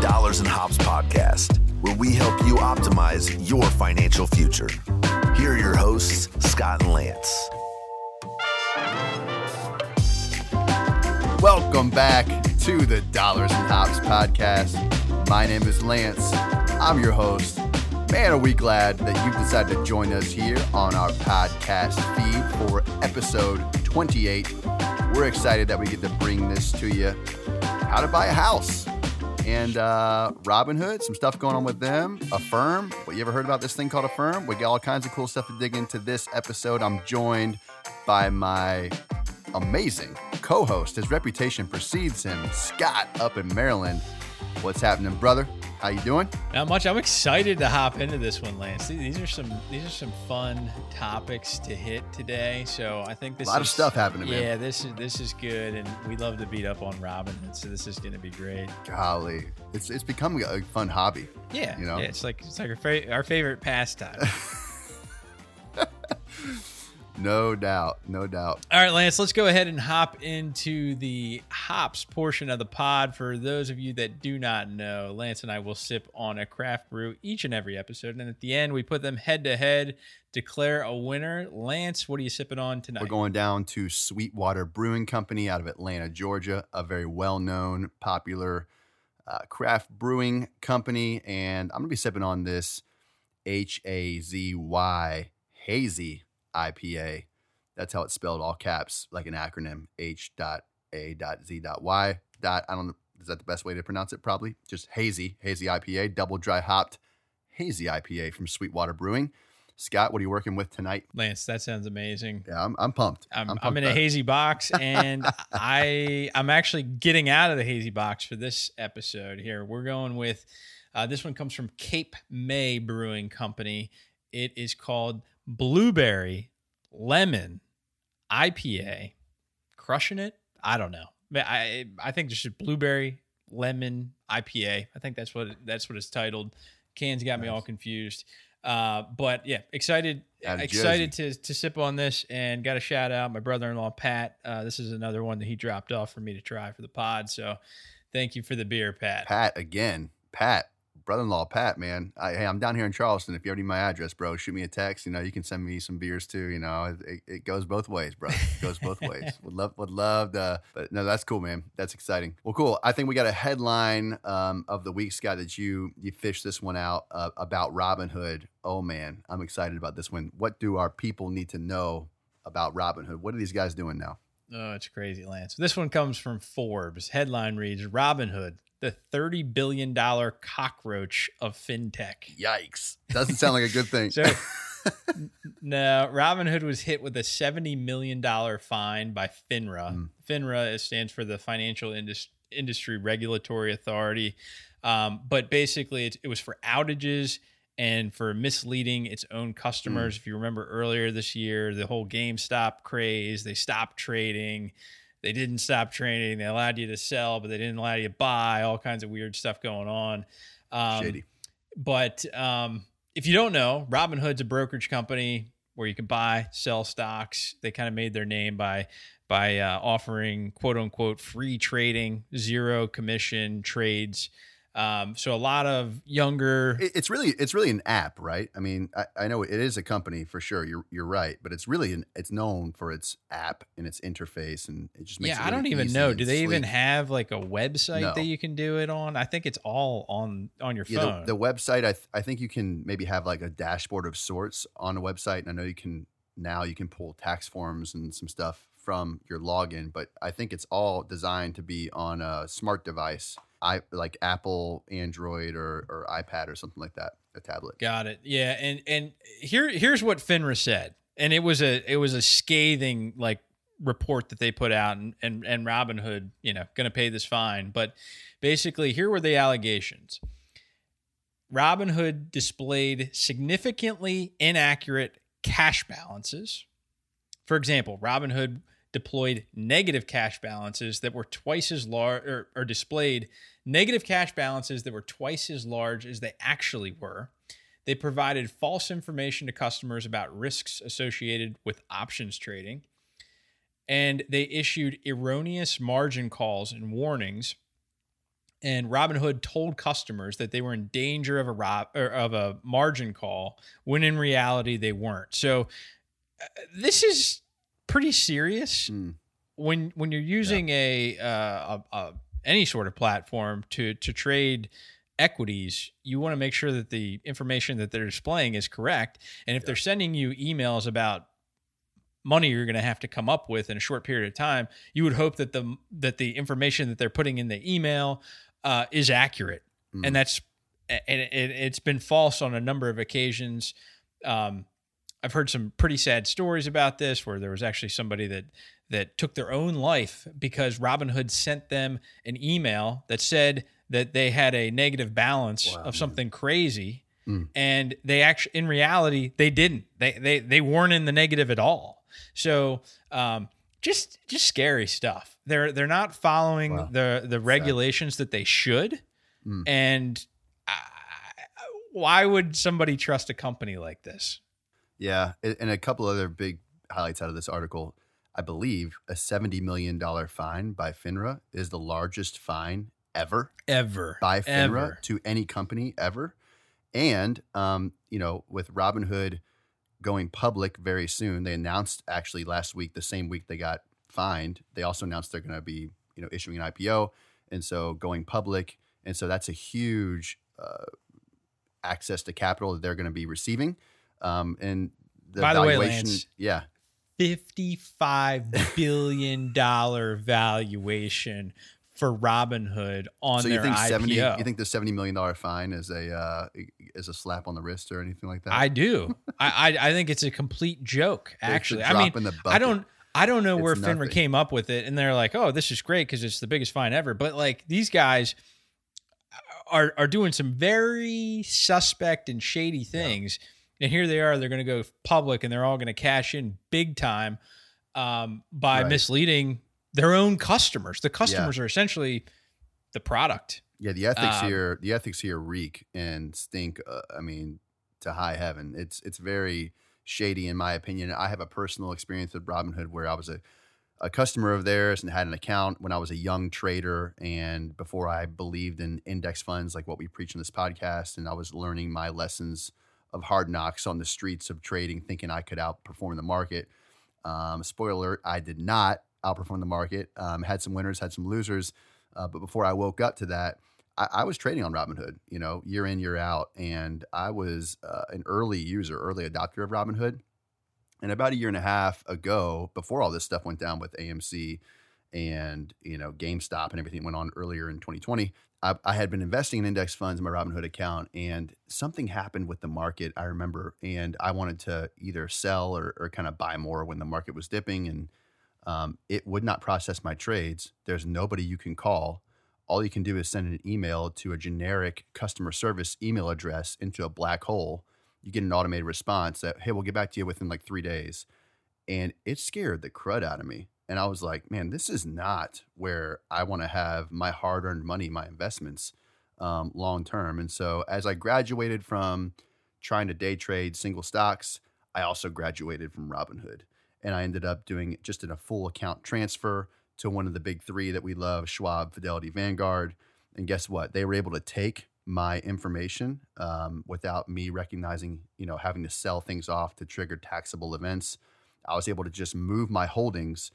Dollars and Hops podcast, where we help you optimize your financial future. Here are your hosts, Scott and Lance. Welcome back to the Dollars and Hops podcast. My name is Lance. I'm your host. Man, are we glad that you've decided to join us here on our podcast feed for episode 28. We're excited that we get to bring this to you. How to buy a house and uh, Robinhood, some stuff going on with them. Affirm, what you ever heard about this thing called Affirm? We got all kinds of cool stuff to dig into this episode. I'm joined by my amazing co-host. His reputation precedes him, Scott, up in Maryland. What's happening, brother? How you doing? Not much. I'm excited to hop into this one, Lance. These are some these are some fun topics to hit today. So I think this a lot is, of stuff happening. Yeah, man. this is this is good, and we love to beat up on Robin, so this is going to be great. Golly, it's it's become a fun hobby. Yeah, you know, yeah, it's like it's like our, fa- our favorite pastime. No doubt. No doubt. All right, Lance, let's go ahead and hop into the hops portion of the pod. For those of you that do not know, Lance and I will sip on a craft brew each and every episode. And at the end, we put them head to head, declare a winner. Lance, what are you sipping on tonight? We're going down to Sweetwater Brewing Company out of Atlanta, Georgia, a very well known, popular uh, craft brewing company. And I'm going to be sipping on this H A Z Y hazy IPA. That's how it's spelled, all caps, like an acronym. H dot A dot Z dot Y dot. I don't know. Is that the best way to pronounce it? Probably just hazy, hazy IPA, double dry hopped hazy IPA from Sweetwater Brewing. Scott, what are you working with tonight? Lance, that sounds amazing. Yeah, I'm, I'm pumped. I'm, I'm, pumped in a hazy box, and I I'm actually getting out of the hazy box for this episode. Here, we're going with uh, this one comes from Cape May Brewing Company. It is called Blueberry Lemon IPA. Crushing it? I don't know. I I think just blueberry lemon IPA. I think that's what that's what it's titled. Cans got me all confused. Uh, but yeah, excited excited to to sip on this and got a shout out my brother-in-law Pat. Uh, this is another one that he dropped off for me to try for the pod. So thank you for the beer, Pat. Pat again. Pat, brother-in-law Pat, man. I, hey, I'm down here in Charleston. If you ever need my address, bro, shoot me a text. You know, you can send me some beers too. You know, it, it goes both ways, bro. It goes both ways. Would love, would love to. But no, that's cool, man. That's exciting. Well, cool. I think we got a headline um, of the week, Scott, that you you fished this one out uh, about Robinhood. Oh man, I'm excited about this one. What do our people need to know about Robinhood? What are these guys doing now? Oh, it's crazy, Lance. This one comes from Forbes. Headline reads Robinhood, the $30 billion cockroach of fintech. Yikes! Doesn't sound like a good thing. So, no, Robinhood was hit with a $70 million fine by FINRA. Mm. FINRA is- stands for the Financial Indus- Industry Regulatory Authority. Um, but basically, it, it was for outages and for misleading its own customers. If you remember earlier this year, the whole GameStop craze, they stopped trading. They didn't stop trading. They allowed you to sell, but they didn't allow you to buy. All kinds of weird stuff going on. Um, Shady. but um, if you don't know, Robinhood's a brokerage company where you can buy, sell stocks. They kind of made their name by by uh, offering quote unquote free trading, zero commission trades. Um, so a lot of younger it's really it's really an app, right? I mean, I, I know it is a company for sure. You're you're right, but it's really an it's known for its app and its interface, and it just makes yeah, it I don't even know. Do they even have like a website No. that you can do it on? I think it's all on on your Yeah, phone. the, the website. I th- I think you can maybe have like a dashboard of sorts on a website, and I know you can now you can pull tax forms and some stuff from your login, but I think it's all designed to be on a smart device, I like Apple, Android, or or iPad or something like that, a tablet. Got it. Yeah, and and here here's what FINRA said, and it was a it was a scathing like report that they put out, and and and Robinhood, you know, going to pay this fine, but basically here were the allegations. Robinhood displayed significantly inaccurate cash balances. For example, Robinhood deployed negative cash balances that were twice as large, or, or displayed negative cash balances that were twice as large as they actually were. They provided false information to customers about risks associated with options trading. And they issued erroneous margin calls and warnings and Robinhood told customers that they were in danger of a rob of a margin call when in reality they weren't. So uh, this is pretty serious Mm. when when you're using a, uh, a, a any sort of platform to to trade equities. You want to make sure that the information that they're displaying is correct, and if they're sending you emails about money you're going to have to come up with in a short period of time, you would hope that the that the information that they're putting in the email uh, is accurate, Mm. and that's and it, it's been false on a number of occasions. Um, I've heard some pretty sad stories about this, where there was actually somebody that that took their own life because Robinhood sent them an email that said that they had a negative balance Wow, of man. something crazy, Mm. and they actually, in reality, they didn't. They they they weren't in the negative at all. So. Um, just just scary stuff. They're they're not following Wow. the the regulations that they should, Mm. and I, why would somebody trust a company like this? Yeah, and a couple other big highlights out of this article. I believe a seventy million dollar fine by FINRA is the largest fine ever Ever by FINRA Ever. to any company ever. And um, you know, with Robinhood going public very soon, they announced actually last week, the same week they got fined, they also announced they're going to be you know issuing an IPO, and so going public, and so that's a huge uh, access to capital that they're going to be receiving. Um, and the By the way, Lance, yeah, $55 billion valuation for Robinhood on so their you think IPO. seventy? You think the seventy million dollar fine is a uh, is a slap on the wrist or anything like that? I do. I, I I think it's a complete joke. Actually, I mean, I don't. I don't know where FINRA came up with it, and they're like, "Oh, this is great because it's the biggest fine ever." But like these guys are are doing some very suspect and shady things, and here they are. They're going to go public, and they're all going to cash in big time um, by Right. misleading their own customers. The customers are essentially the product. Yeah, the ethics Um, here, the ethics here reek and stink. Uh, I mean, to high heaven. It's it's very shady in my opinion. I have a personal experience with Robinhood where I was a a customer of theirs and had an account when I was a young trader and before I believed in index funds like what we preach in this podcast and I was learning my lessons of hard knocks on the streets of trading thinking I could outperform the market. Um, spoiler alert, I did not outperform the market. Um, had some winners, had some losers. Uh, but before I woke up to that, I, I was trading on Robinhood, you know, year in, year out. And I was uh, an early user, early adopter of Robinhood. And about a year and a half ago, before all this stuff went down with AMC and, you know, GameStop and everything went on earlier in 2020, I, I had been investing in index funds in my Robinhood account and something happened with the market, I remember. And I wanted to either sell or, or kind of buy more when the market was dipping. And um, it would not process my trades. There's nobody you can call. All you can do is send an email to a generic customer service email address into a black hole. You get an automated response that, hey, we'll get back to you within like three days. And it scared the crud out of me. And I was like, man, this is not where I want to have my hard earned money, my investments um, long term. And so as I graduated from trying to day trade single stocks, I also graduated from Robinhood and I ended up doing just in a full account transfer to one of the big three that we love Schwab, Fidelity, Vanguard. And guess what? They were able to take my information um, without me recognizing, you know, having to sell things off to trigger taxable events. I was able to just move my holdings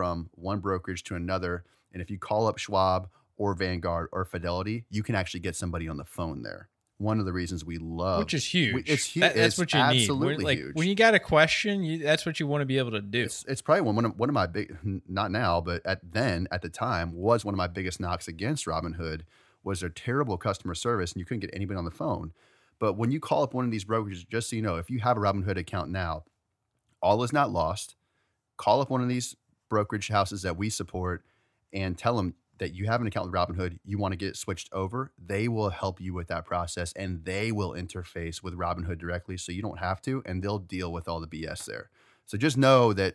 from one brokerage to another. And if you call up Schwab or Vanguard or Fidelity, you can actually get somebody on the phone there. One of the reasons we love, which is huge. we- it's hu- That- that's it's what you need. absolutely When, like huge. when you got a question, you, that's what you want to be able to do. It's, it's probably one, one of one of my big not now, but at then at the time was one of my biggest knocks against Robinhood was their terrible customer service and you couldn't get anybody on the phone. But when you call up one of these brokers, just so you know, if you have a Robinhood account now, all is not lost. Call up one of these brokerage houses that we support and tell them that you have an account with Robinhood, you want to get it switched over. They will help you with that process and they will interface with Robinhood directly so you don't have to and they'll deal with all the BS there. So just know that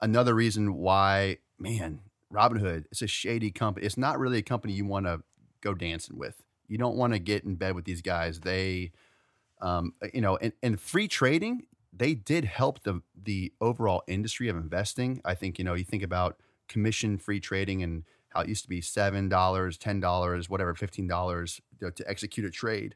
another reason why, man, Robinhood, it's a shady company. It's not really a company you want to go dancing with. You don't want to get in bed with these guys. They, um, you know, and, and free trading, they did help the the overall industry of investing. I think you know you think about commission free trading and how it used to be seven dollars, ten dollars, whatever, fifteen dollars you know, to execute a trade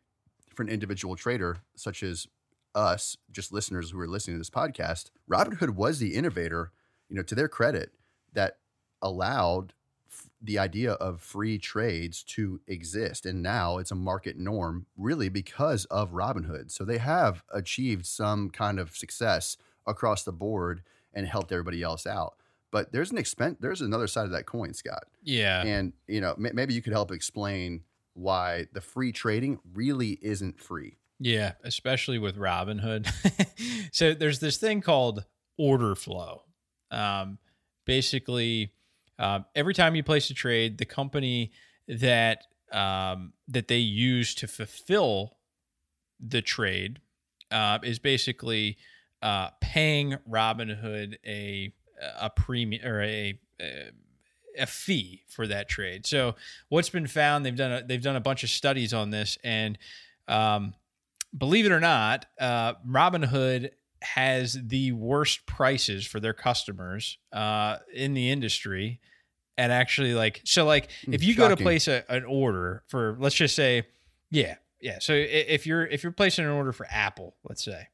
for an individual trader, such as us, just listeners who are listening to this podcast. Robinhood was the innovator, you know, to their credit, that allowed f- the idea of free trades to exist. And now it's a market norm, really, because of Robinhood. So they have achieved some kind of success across the board and helped everybody else out. But there's an expense. There's another side of that coin, Scott. Yeah. And you know, m- maybe you could help explain why the free trading really isn't free. Yeah, especially with Robinhood. so there's this thing called order flow. Um, basically, um, every time you place a trade, the company that um, that they use to fulfill the trade uh, is basically uh, paying Robinhood a a premium or a, a a fee for that trade. So what's been found? They've done a, they've done a bunch of studies on this, and um, believe it or not, uh, Robinhood has the worst prices for their customers uh, in the industry. And actually, like, so, like, if you go to place a, an order for, let's just say, yeah, yeah. So if you're if you're placing an order for Apple, let's say,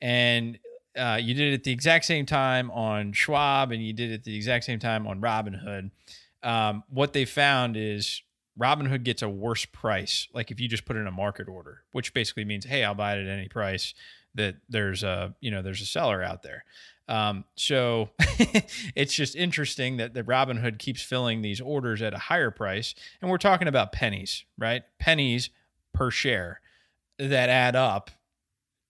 and uh, you did it at the exact same time on Schwab, and you did it at the exact same time on Robinhood, um, what they found is Robinhood gets a worse price. Like if you just put in a market order, which basically means, hey, I'll buy it at any price. That there's a you know there's a seller out there. Um, so it's just interesting that the Robinhood keeps filling these orders at a higher price, and we're talking about pennies, right? Pennies per share that add up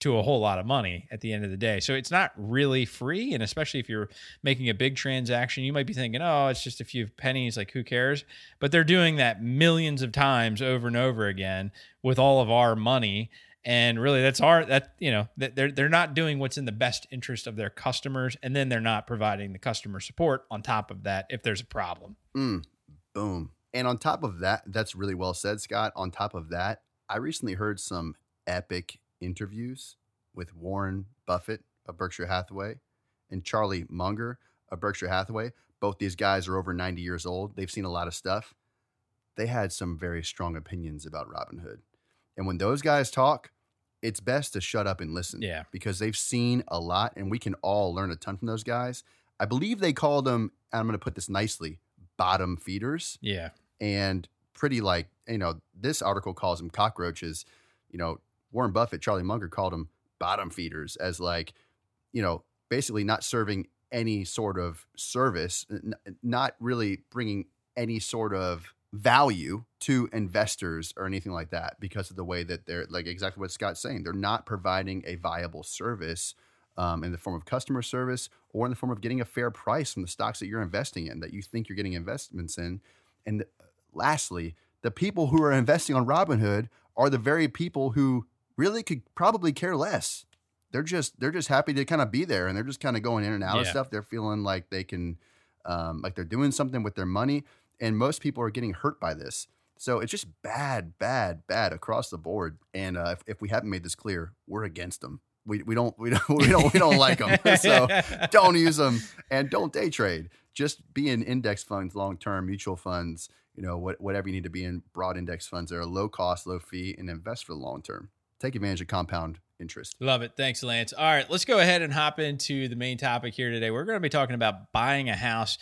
to a whole lot of money at the end of the day. So it's not really free. And especially if you're making a big transaction, you might be thinking, oh, it's just a few pennies, like who cares? But they're doing that millions of times over and over again with all of our money. And really that's our that you know, they're they're not doing what's in the best interest of their customers, and then they're not providing the customer support on top of that if there's a problem. Mm, boom. And on top of that, that's really well said, Scott. On top of that, I recently heard some epic interviews with Warren Buffett of Berkshire Hathaway and Charlie Munger of Berkshire Hathaway. Both these guys are over 90 years old. They've seen a lot of stuff. They had some very strong opinions about Robinhood. And when those guys talk, it's best to shut up and listen. Yeah. Because they've seen a lot and we can all learn a ton from those guys. I believe they called them, and I'm going to put this nicely, bottom feeders Yeah. and pretty like you know this article calls them cockroaches you know warren buffett charlie munger called them bottom feeders as like you know basically not serving any sort of service n- not really bringing any sort of value to investors or anything like that because of the way that they're like exactly what scott's saying. They're not providing a viable service um, in the form of customer service or in the form of getting a fair price from the stocks that you're investing in that you think you're getting investments in. And lastly, the people who are investing on Robinhood are the very people who really could probably care less. They're just they're just happy to kind of be there, and they're just kind of going in and out of stuff. They're feeling like they can, um, like they're doing something with their money, and most people are getting hurt by this. So it's just bad, bad, bad across the board. And uh, if, if we haven't made this clear, we're against them. We, we don't we don't we don't we don't like them. So don't use them and don't day trade. Just be in index funds, long term mutual funds. You know what, whatever you need to be in broad index funds that are low cost, low fee, and invest for the long term. Take advantage of compound interest. Love it. Thanks, Lance. All right, let's go ahead and hop into the main topic here today. We're going to be talking about buying a house.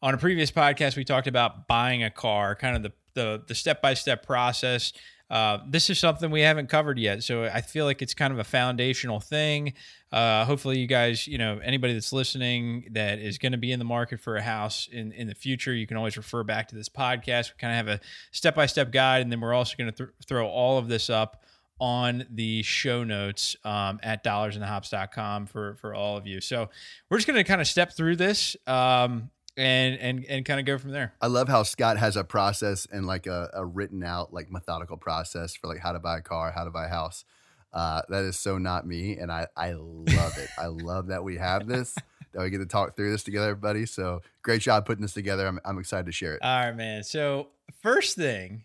On a previous podcast, we talked about buying a car, kind of the the the step by step process. Uh, this is something we haven't covered yet, so I feel like it's kind of a foundational thing. Uh, hopefully, you guys, you know, anybody that's listening that is going to be in the market for a house in in the future, you can always refer back to this podcast. We kind of have a step by step guide, and then we're also going to th- throw all of this up on the show notes um, at dollarsandhops.com for for all of you. So we're just going to kind of step through this um, and and and kind of go from there. I love how Scott has a process and like a, a written out, like methodical process for like how to buy a car, how to buy a house. Uh, that is so not me, and I I love it. I love that we have this. That we get to talk through this together, everybody. So great job putting this together. I'm, I'm excited to share it. All right, man. So first thing,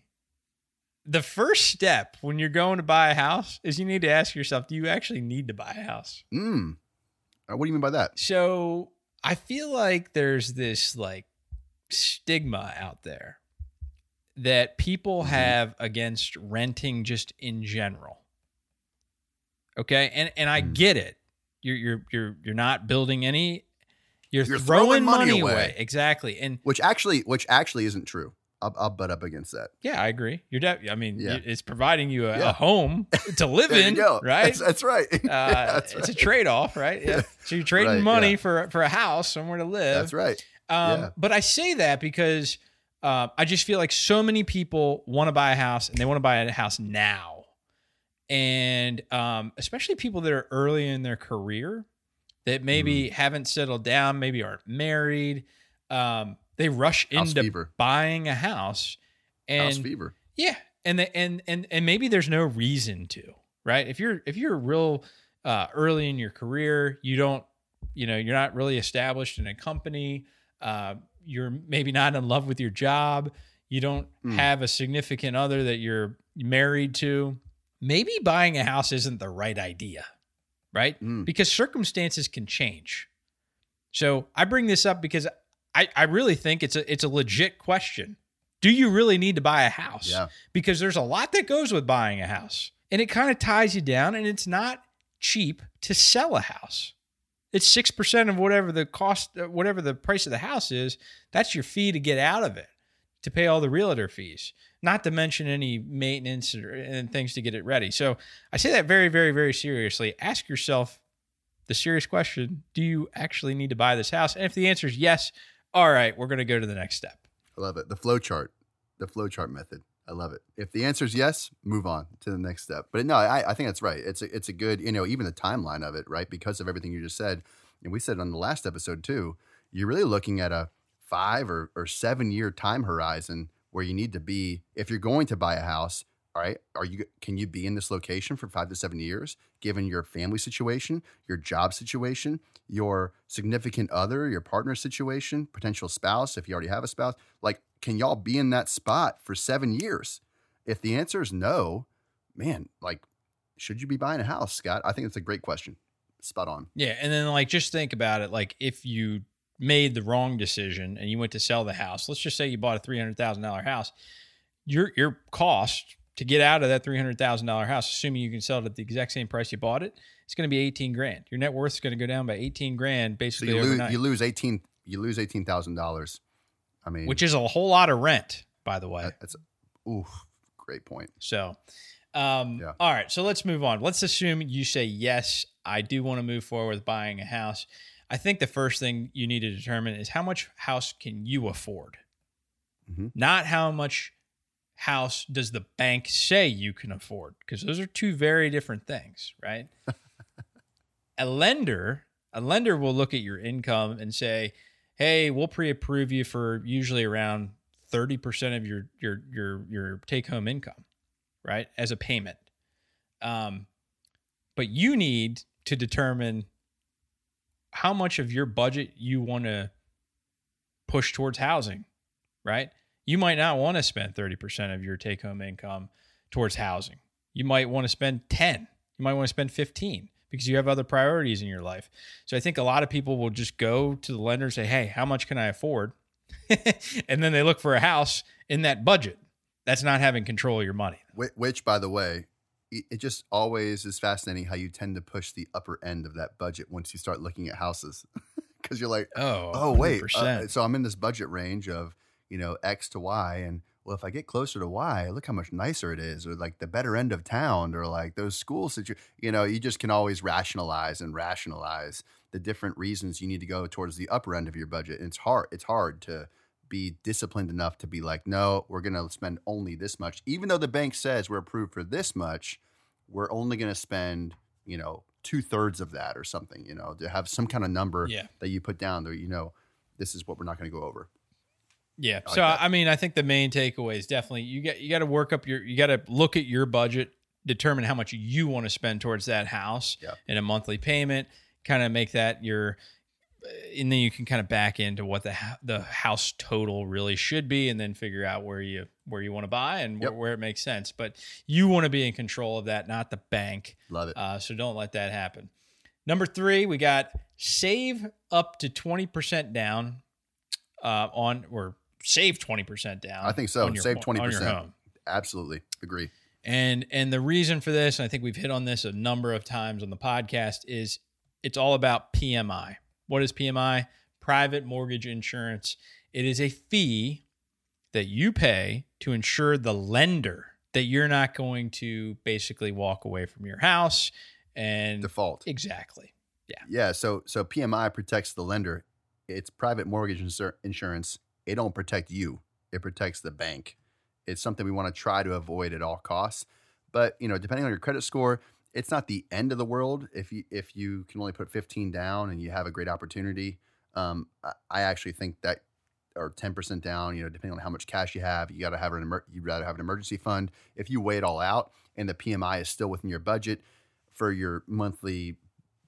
the first step when you're going to buy a house is you need to ask yourself, do you actually need to buy a house? Mm. What do you mean by that? So I feel like there's this like stigma out there that people Mhm. have against renting just in general. Okay, and and I Mm. get it. You're you're you're you're not building any. You're, You're throwing, throwing money money away. away. exactly. And which actually which actually isn't true. I'll, I'll butt up against that. yeah, I agree. You're de- I mean, Yeah. it's providing you a, Yeah. a home to live in, right? That's, that's right. uh, that's it's a trade off, right? Yeah. So you're trading Right, money yeah. for for a house, somewhere to live. That's right. Um, Yeah. But I say that because uh, I just feel like so many people want to buy a house and they want to buy a house now. And um, especially people that are early in their career that maybe Mm. haven't settled down, maybe aren't married. Um, they rush House into fever. buying a house. And House fever. yeah, and the, and and and maybe there's no reason to, right? If you're if you're real uh, early in your career, you don't, you know, you're not really established in a company. Uh, you're maybe not in love with your job. You don't Mm. have a significant other that you're married to. Maybe buying a house isn't the right idea, right? Mm. Because circumstances can change. So I bring this up because I, I really think it's a it's a legit question. Do you really need to buy a house? Yeah. Because there's a lot that goes with buying a house. And it kind of ties you down and it's not cheap to sell a house. It's 6% of whatever the cost uh, whatever the price of the house is, that's your fee to get out of it, to pay all the realtor fees, not to mention any maintenance and things to get it ready. So, I say that very very very seriously. Ask yourself the serious question, do you actually need to buy this house? And if the answer is yes, all right, we're going to go to the next step. I love it. The flow chart, the flow chart method. I love it. If the answer is yes, move on to the next step. But no, I, I think that's right. It's a, it's a good, you know, even the timeline of it, right? Because of everything you just said, and we said on the last episode too. You're really looking at a five or, or seven year time horizon where you need to be if you're going to buy a house. All right, are you can you be in this location for five to seven years, given your family situation, your job situation, your significant other, your partner situation, potential spouse, if you already have a spouse? Like, can y'all be in that spot for seven years? If the answer is no, man, like, should you be buying a house, Scott? I think it's a great question. Spot on. Yeah, and then like just think about it. Like if you made the wrong decision and you went to sell the house, let's just say you bought a three hundred thousand dollar house, your your cost to get out of that three hundred thousand dollar house, assuming you can sell it at the exact same price you bought it, it's going to be eighteen grand. Your net worth is going to go down by eighteen grand So basically you lose you lose eighteen you lose eighteen thousand dollars. I mean, which is a whole lot of rent, by the way. that's oof, great point. So, um, Yeah. all right. So let's move on. Let's assume you say, yes, I do want to move forward with buying a house. I think the first thing you need to determine is how much house can you afford? Mhm. Not how much house does the bank say you can afford, because those are two very different things, right? a lender, a lender will look at your income and say, "Hey, we'll pre-approve you for usually around 30% of your your your your take-home income, right? As a payment." Um but you need to determine how much of your budget you want to push towards housing, right? You might not want to spend 30% of your take home income towards housing. You might want to spend 10. You might want to spend 15 because you have other priorities in your life. So I think a lot of people will just go to the lender and say, "Hey, how much can I afford?" and then they look for a house in that budget. That's not having control of your money. Which, which, by the way, it it just always is fascinating how you tend to push the upper end of that budget once you start looking at houses, because you're like, Oh, oh wait, uh, so I'm in this budget range of you know X to Y, and well, if I get closer to Y, look how much nicer it is, or like the better end of town, or like those schools that you you know you just can always rationalize and rationalize the different reasons you need to go towards the upper end of your budget. And it's hard. It's hard to be disciplined enough to be like, no, we're going to spend only this much, even though the bank says we're approved for this much. We're only going to spend you know two thirds of that or something. You know, to have some kind of number Yeah. that you put down there. You know, this is what we're not going to go over. Yeah. I so that. I mean, I think the main takeaway is definitely you get you got to work up your you got to look at your budget, determine how much you want to spend towards that house Yeah. in a monthly payment, kind of make that your and then you can kind of back into what the the house total really should be and then figure out where you where you want to buy and Yep. where, where it makes sense. But you want to be in control of that, not the bank. Love it. Uh, so don't let that happen. Number three, we got save up to 20% down uh, on or save 20% down. I think so. Save on twenty your percent. home. Absolutely agree. And and the reason for this, and I think we've hit on this a number of times on the podcast, is it's all about PMI. What is PMI? Private mortgage insurance. It is a fee that you pay to ensure the lender that you're not going to basically walk away from your house and Default. exactly. Yeah. Yeah. So so PMI protects the lender. It's private mortgage insur- insurance. It don't protect you. It protects the bank. It's something we want to try to avoid at all costs. But you know, depending on your credit score, it's not the end of the world if you if you can only put 15 down and you have a great opportunity. Um, I, actually think that or 10% down, you know, depending on how much cash you have, you got to have an emer- you'd rather have an emergency fund. If you weigh it all out and the PMI is still within your budget for your monthly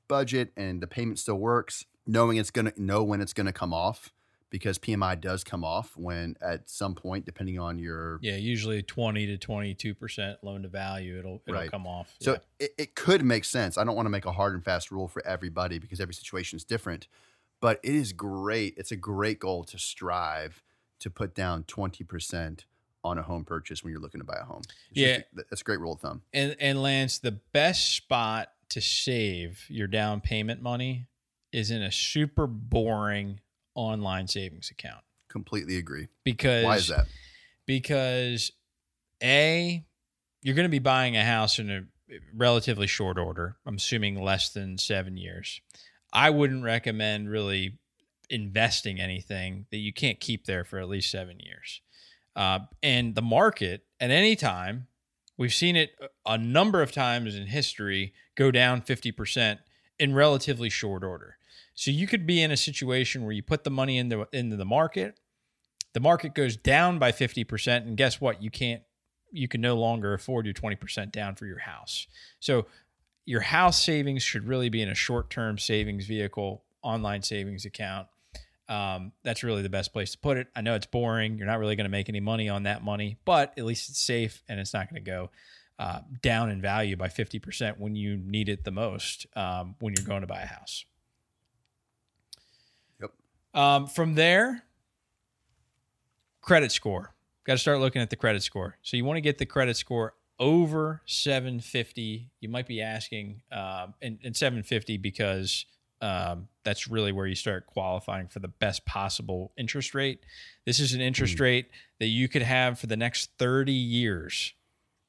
budget and the payment still works, knowing it's going to know when it's going to come off because PMI does come off when at some point, depending on your. Yeah, usually 20 to 22% loan to value, it'll it'll Right. come off. So Yeah. it, it could make sense. I don't want to make a hard and fast rule for everybody because every situation is different, but it is great. It's a great goal to strive to put down 20% on a home purchase when you're looking to buy a home. It's Yeah. a- that's a great rule of thumb. And and Lance, the best spot to save your down payment money is in a super boring online savings account. Completely agree. Because Why is that? Because A, you're going to be buying a house in a relatively short order. I'm assuming less than seven years. I wouldn't recommend really investing anything that you can't keep there for at least seven years. Uh, and the market at any time, we've seen it a number of times in history go down 50% in relatively short order. So you could be in a situation where you put the money into into the market, the market goes down by 50% and guess what? You can't you can no longer afford your 20% down for your house. So your house savings should really be in a short-term savings vehicle, online savings account. Um, that's really the best place to put it. I know it's boring. You're not really going to make any money on that money, but at least it's safe and it's not going to go uh, down in value by 50% when you need it the most um, when you're going to buy a house. Um, from there, credit score. Got to start looking at the credit score. So you want to get the credit score over 750. You might be asking, um, and, and 750 because um, that's really where you start qualifying for the best possible interest rate. This is an interest rate that you could have for the next 30 years.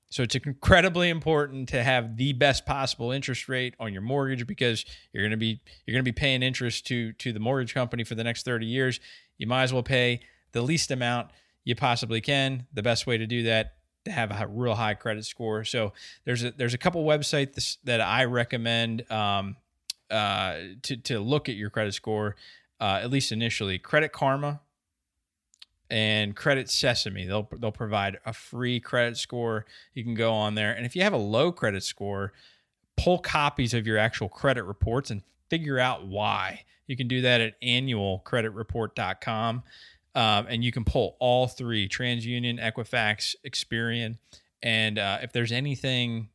So it's incredibly important to have the best possible interest rate on your mortgage because you're going to be you're going to be paying interest to to the mortgage company for the next 30 years. You might as well pay the least amount you possibly can. The best way to do that to have a real high credit score. So there's a there's a couple websites that I recommend um, uh, to to look at your credit score uh, at least initially. Credit Karma and Credit Sesame. They'll they'll provide a free credit score. You can go on there, and if you have a low credit score, pull copies of your actual credit reports and figure out why. You can do that at annualcreditreport.com. Um, and you can pull all three TransUnion, Equifax, Experian. And uh, if there's anything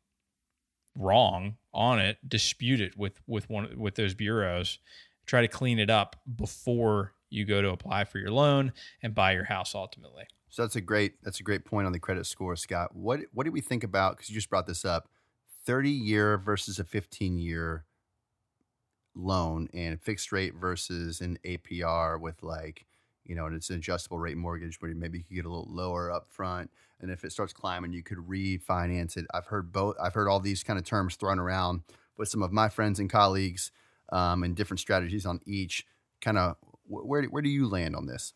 wrong on it, dispute it with with one with those bureaus. Try to clean it up before you go to apply for your loan and buy your house ultimately. So that's a great that's a great point on the credit score, Scott. What what do we think about? Because you just brought this up, thirty year versus a fifteen year loan, and fixed rate versus an APR with like you know, and it's an adjustable rate mortgage where maybe you could get a little lower up front, and if it starts climbing, you could refinance it. I've heard both. I've heard all these kind of terms thrown around with some of my friends and colleagues, um, and different strategies on each. Kind of where where do you land on this?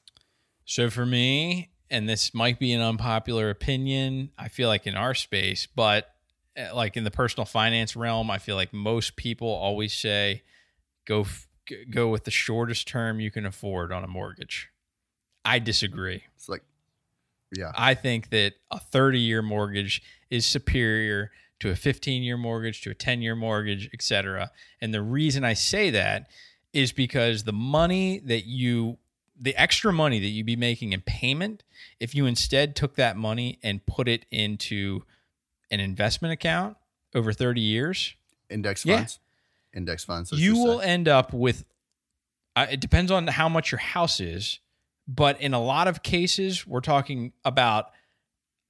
So for me, and this might be an unpopular opinion, I feel like in our space, but uh, like in the personal finance realm, I feel like most people always say go f- go with the shortest term you can afford on a mortgage. I disagree. It's like, yeah, I think that a 30 year mortgage is superior to a 15 year mortgage, to a 10 year mortgage, etc. And the reason I say that is because the money that you, the extra money that you'd be making in payment, if you instead took that money and put it into an investment account over 30 years, index Yeah. funds, index funds. you will say. end up with uh, it depends on how much your house is but in a lot of cases, we're talking about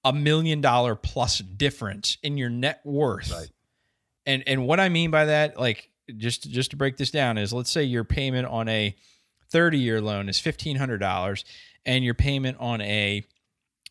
a million dollar plus difference in your net worth. Right. And and what I mean by that, like just just to break this down, is let's say your payment on a 30 year loan is $1,500 and your payment on a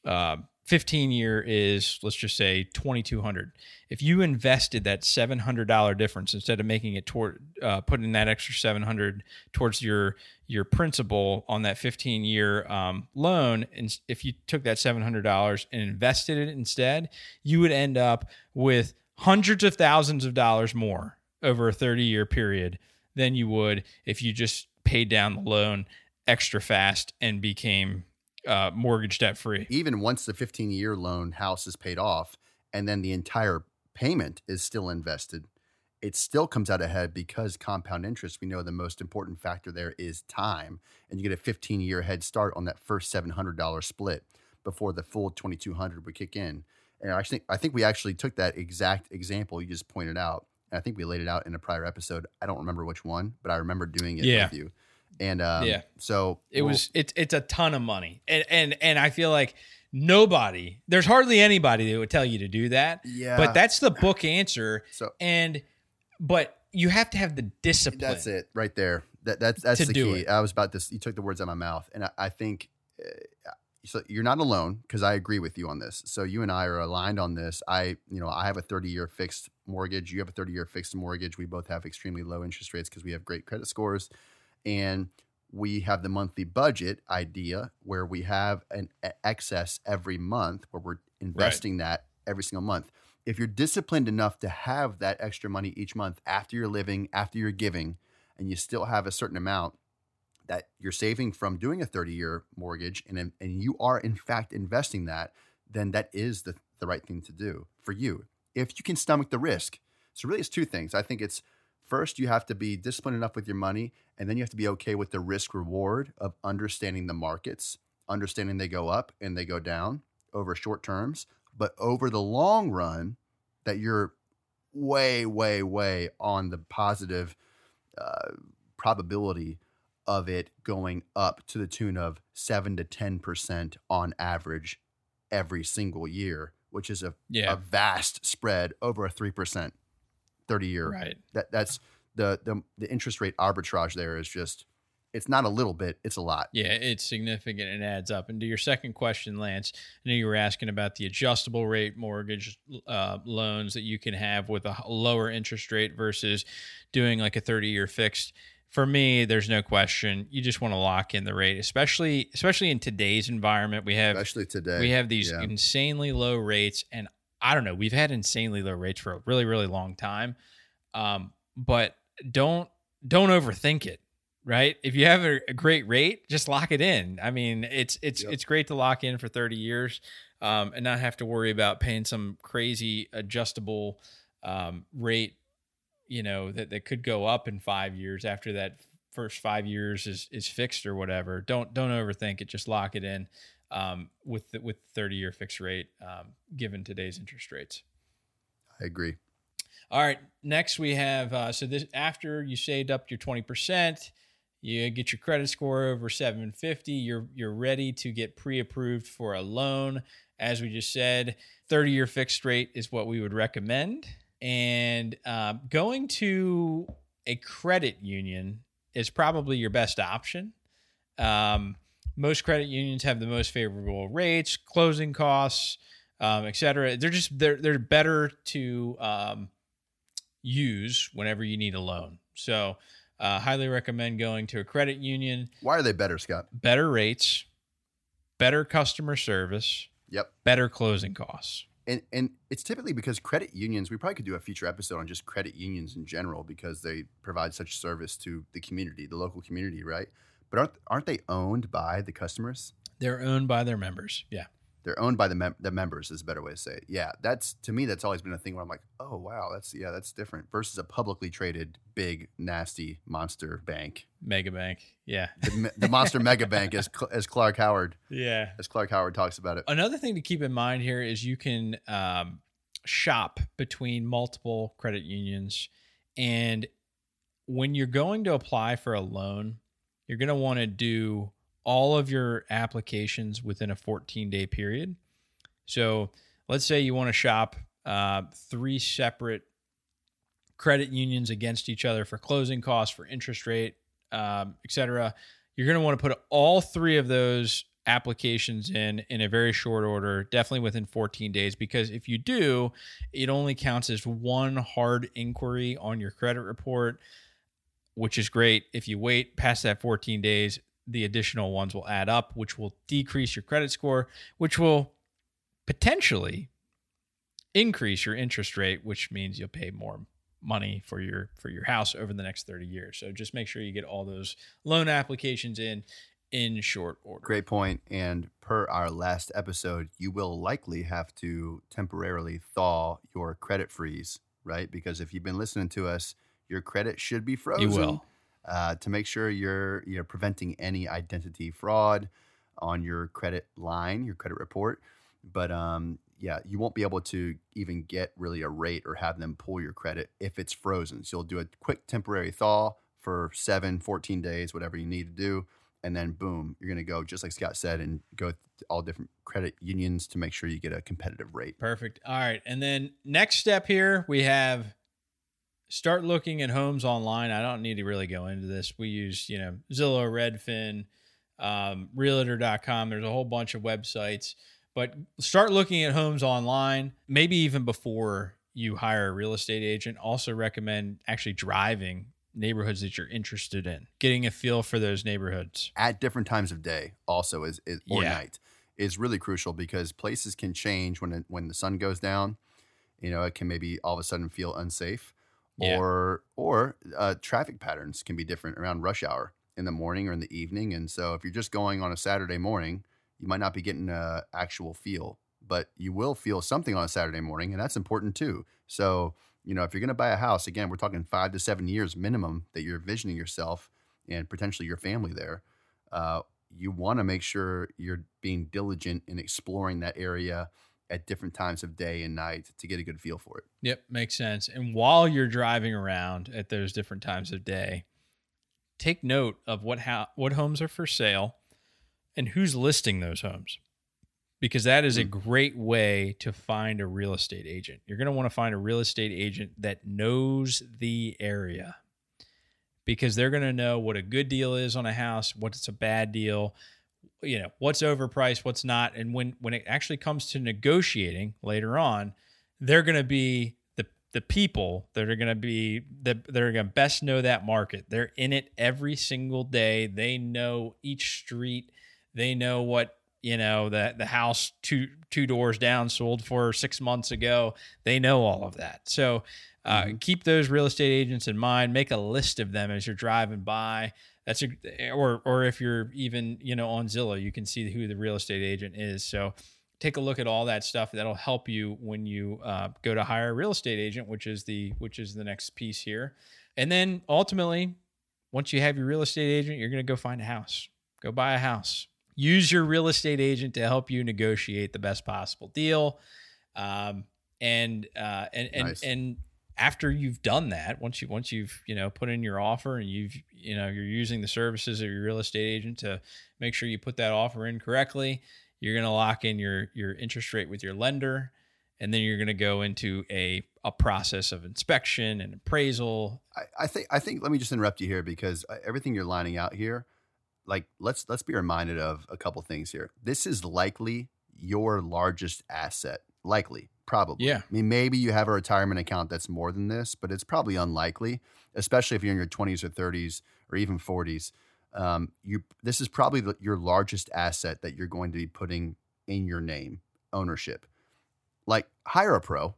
uh, 15 year is let's just say 2200 if you invested that $700 difference instead of making it toward uh, putting that extra 700 towards your your principal on that 15 year um, loan and if you took that $700 and invested it instead you would end up with hundreds of thousands of dollars more over a 30 year period than you would if you just paid down the loan extra fast and became uh, mortgage debt free. Even once the 15 year loan house is paid off and then the entire payment is still invested, it still comes out ahead because compound interest, we know the most important factor there is time. And you get a 15 year head start on that first $700 split before the full 2200 would kick in. And think, I think we actually took that exact example you just pointed out. I think we laid it out in a prior episode. I don't remember which one, but I remember doing it Yeah. with you. And um, Yeah. so It we'll- was it's it's a ton of money, and and and I feel like nobody, there's hardly anybody that would tell you to do that. Yeah. But that's the book answer, so and but you have to have the discipline. That's it right there. That that's that's the key. it. I was about this. You took the words out of my mouth, and I, I think uh, so. You're not alone because I agree with you on this. So you and I are aligned on this. I, you know, I have a 30 year fixed mortgage. You have a 30 year fixed mortgage. We both have extremely low interest rates because we have great credit scores, and we have the monthly budget idea where we have an excess every month where we're investing that every single month. If you're disciplined enough to have that extra money each month after you're living, after you're giving, and you still have a certain amount that you're saving from doing a 30 year mortgage and, and you are in fact investing that, then that is the, the right thing to do for you. If you can stomach the risk. So really it's two things. I think it's first you have to be disciplined enough with your money and then you have to be okay with the risk reward of understanding the markets, understanding they go up and they go down over short terms, but over the long run that you're way way way on the positive uh, probability of it going up to the tune of 7 to 10% on average every single year, which is a, Yeah. a vast spread over a 3% 30 year. right. That that's the, the the interest rate arbitrage there is just it's not a little bit, it's a lot. Yeah, it's significant and adds up. And to your second question, Lance, I know you were asking about the adjustable rate mortgage uh, loans that you can have with a lower interest rate versus doing like a 30 year fixed. For me, there's no question. You just want to lock in the rate, especially especially in today's environment. We have Especially today. we have these Yeah. insanely low rates, and I don't know. We've had insanely low rates for a really really long time, um, but don't don't overthink it. Right? If you have a, a great rate, just lock it in. I mean, it's it's Yep. it's great to lock in for thirty years, um, and not have to worry about paying some crazy adjustable um, rate. You know that that could go up in five years after that first five years is is fixed or whatever. Don't don't overthink it. Just lock it in um, with the, with thirty year fixed rate um, given today's interest rates. I agree. All right, next we have uh, so this after you saved up your twenty percent, you get your credit score over seven fifty. You're you're ready to get pre approved for a loan. As we just said, thirty year fixed rate is what we would recommend, and um, going to a credit union is probably your best option. Um, most credit unions have the most favorable rates, closing costs, um, et cetera. They're just they're they're better to um, use whenever you need a loan. So, uh, highly recommend going to a credit union. Why are they better, Scott? Better rates, better customer service, Yep. better closing costs. And and it's typically because credit unions, we probably could do a future episode on just credit unions in general because they provide such service to the community, the local community, right? But aren't aren't they owned by the customers? They're owned by their members. Yeah. They're owned by the mem- the members is a better way to say it. Yeah, that's to me that's always been a thing where I'm like, oh wow, that's yeah, that's different versus a publicly traded big nasty monster bank, Mega bank. Yeah. the, the monster mega bank as as Clark Howard Yeah. as Clark Howard talks about it. Another thing to keep in mind here is you can um, shop between multiple credit unions. And when you're going to apply for a loan, you're going to want to do all of your applications within a 14 day period. So let's say you want to shop uh, three separate credit unions against each other for closing costs, for interest rate, um, et cetera. You're going to want to put all three of those applications in in a very short order, definitely within 14 days, because if you do, it only counts as one hard inquiry on your credit report, which is great. If you wait past that 14 days, the additional ones will add up, which will decrease your credit score, which will potentially increase your interest rate, which means you'll pay more money for your for your house over the next 30 years. So just make sure you get all those loan applications in in short order. Great point. And per our last episode, you will likely have to temporarily thaw your credit freeze, right? Because if you've been listening to us, your credit should be frozen. You will. Uh, to make sure you're you're preventing any identity fraud on your credit line, your credit report. But um, yeah, you won't be able to even get really a rate or have them pull your credit if it's frozen. So you'll do a quick temporary thaw for seven, 14 days, whatever you need to do. And then boom, you're going to go, just like Scott said, and go all different credit unions to make sure you get a competitive rate. Perfect. All right. And then next step here, we have start looking at homes online. I don't need to really go into this. We use, you know, Zillow, Redfin, um, realtor.com. There's a whole bunch of websites but start looking at homes online, maybe even before you hire a real estate agent. Also, recommend actually driving neighborhoods that you're interested in, getting a feel for those neighborhoods at different times of day. Also, is, is or Yeah. night is really crucial because places can change when it, when the sun goes down. You know, it can maybe all of a sudden feel unsafe, Yeah. or or uh, traffic patterns can be different around rush hour in the morning or in the evening. And so, if you're just going on a Saturday morning, you might not be getting a actual feel, but you will feel something on a Saturday morning, and that's important too. So, you know, if you're going to buy a house, again, we're talking five to seven years minimum that you're envisioning yourself and potentially your family there. Uh, you want to make sure you're being diligent in exploring that area at different times of day and night to get a good feel for it. Yep, makes sense. And while you're driving around at those different times of day, take note of what how what homes are for sale and who's listing those homes. Because that is a mm. great way to find a real estate agent. You're going to want to find a real estate agent that knows the area. Because they're going to know what a good deal is on a house, what's a bad deal, you know, what's overpriced, what's not, and when when it actually comes to negotiating later on, they're going to be the the people that are going to be that they're going to best know that market. They're in it every single day. They know each street. They know what you know the the house two two doors down sold for six months ago. They know all of that. So uh, keep those real estate agents in mind. Make a list of them as you're driving by. That's a or or if you're even you know on Zillow, you can see who the real estate agent is. So take a look at all that stuff. That'll help you when you uh, go to hire a real estate agent, which is the which is the next piece here. And then ultimately, once you have your real estate agent, you're going to go find a house. Go buy a house. Use your real estate agent to help you negotiate the best possible deal. Um, and uh, and and Nice. and after you've done that, once you once you've you know put in your offer and you've you know you're using the services of your real estate agent to make sure you put that offer in correctly, you're going to lock in your your interest rate with your lender, and then you're going to go into a a process of inspection and appraisal. I, I think I think let me just interrupt you here because uh, everything you're lining out here, like let's let's be reminded of a couple things here. This is likely your largest asset. Likely, probably. Yeah. I mean, maybe you have a retirement account that's more than this, but it's probably unlikely, especially if you're in your 20s or 30s or even 40s. Um, you this is probably the, your largest asset that you're going to be putting in your name ownership. Like hire a pro,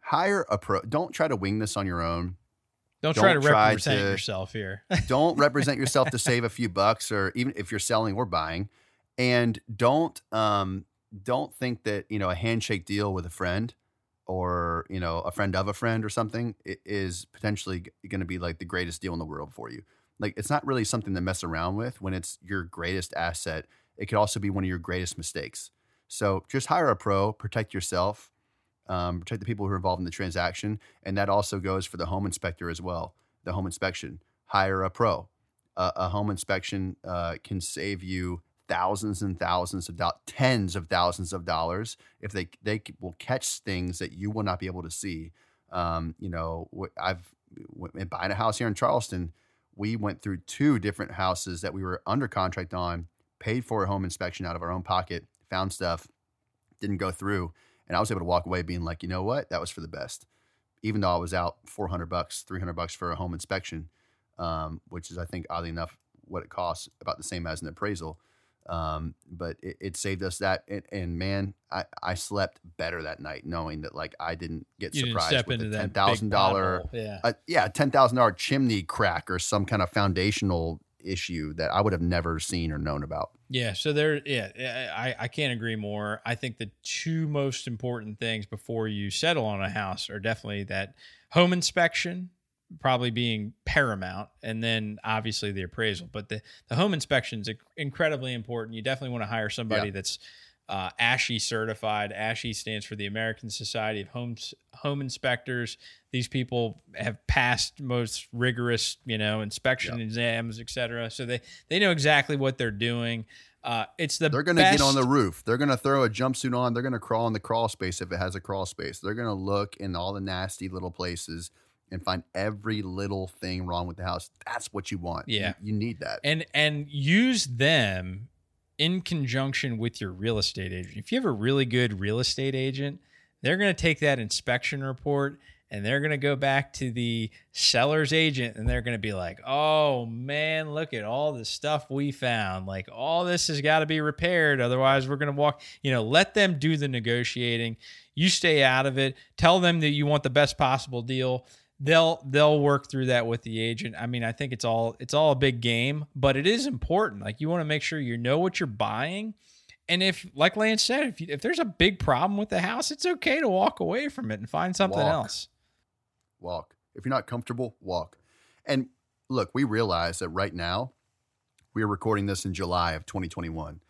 hire a pro. Don't try to wing this on your own Don't, try to try represent to- yourself here. don't represent yourself to save a few bucks or even if you're selling or buying and don't um don't think that you know a handshake deal with a friend or you know a friend of a friend or something is potentially going to be like the greatest deal in the world for you. Like it's not really something to mess around with. When it's your greatest asset it could also be one of your greatest mistakes. So just hire a pro protect yourself um, protect the people who are involved in the transaction and that also goes for the home inspector as well the home inspection. Hire a pro. A, a home inspection uh, can save you thousands and thousands of do- tens of thousands of dollars if they they will catch things that you will not be able to see. Um, you know, I've buying a house here in Charleston. We went through two different houses that we were under contract on, paid for a home inspection out of our own pocket, found stuff, didn't go through, and I was able to walk away being like, you know what, that was for the best. Even though I was out 400 bucks, 300 bucks for a home inspection, um, which is I think oddly enough what it costs, about the same as an appraisal. Um, but it, it, saved us that. And, and, man, I, I slept better that night knowing that like I didn't get you surprised didn't with a ten thousand dollar, yeah, uh, yeah, ten thousand dollar chimney crack or some kind of foundational issue that I would have never seen or known about. Yeah, so there, yeah, I, I can't agree more. I think the two most important things before you settle on a house are definitely that home inspection probably being paramount and then obviously the appraisal but the, the home inspection is incredibly important you definitely want to hire somebody yeah. that's uh, ASHI certified. ASHI stands for the American Society of Home Home Inspectors. These people have passed most rigorous, you know, inspection yep. exams, et cetera. So they they know exactly what they're doing. Uh, it's the they're going to get on the roof. They're going to throw a jumpsuit on. They're going to crawl in the crawl space if it has a crawl space. They're going to look in all the nasty little places and find every little thing wrong with the house. That's what you want. Yeah. You, you, need that. And and use them in conjunction with your real estate agent. If you have a really good real estate agent, they're going to take that inspection report and they're going to go back to the seller's agent and they're going to be like, "Oh man, look at all the stuff we found. Like all this has got to be repaired otherwise we're going to walk, you know, let them do the negotiating. You stay out of it. Tell them that you want the best possible deal they'll they'll work through that with the agent. I mean, I think it's all it's all a big game, but it is important. Like you want to make sure you know what you're buying. And if, like Lance said, if you, if there's a big problem with the house, it's okay to walk away from it and find something walk. else. Walk. If you're not comfortable, walk. And look, we realize that right now, we are recording this in July of 2021.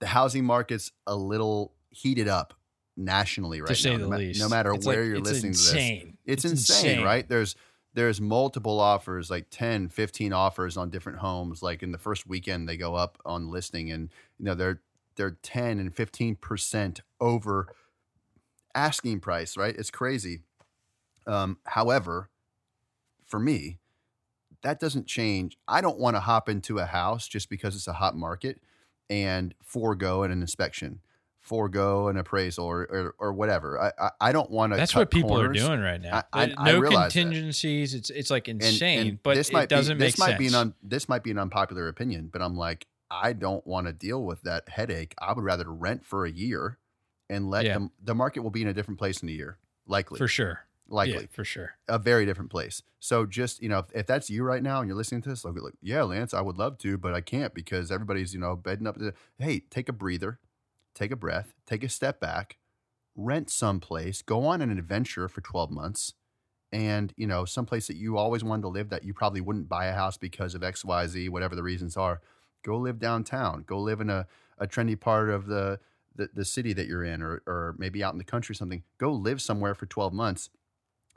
The housing market's a little heated up nationally right To now. No, ma- no, matter it's where like, you're listening insane. to this. It's, it's insane, insane, right? There's there's multiple offers, like 10, 15 offers on different homes. Like in the first weekend they go up on listing and you know they're they're 10 and 15% over asking price, right? It's crazy. Um, however, for me, that doesn't change. I don't want to hop into a house just because it's a hot market and forego an inspection forego an appraisal or or, or whatever. I, I, I don't want to. That's what people corners. are doing right now. I, I, no contingencies. That. It's it's like insane. And, and but this might doesn't be, make this might sense. Be an un, this might be an unpopular opinion, but I'm like, I don't want to deal with that headache. I would rather rent for a year and let yeah. the market will be in a different place in a year, likely for sure. Likely, yeah, for sure, a very different place. So just you know, if, if that's you right now and you're listening to this, like, like, yeah, Lance, I would love to, but I can't because everybody's you know bedding up. To, hey, take a breather take a breath, take a step back, rent someplace, go on an adventure for 12 months, and you know, someplace that you always wanted to live that you probably wouldn't buy a house because of XYZ, whatever the reasons are. Go live downtown. Go live in a, a trendy part of the, the, the city that you're in, or, or maybe out in the country, something. Go live somewhere for 12 months.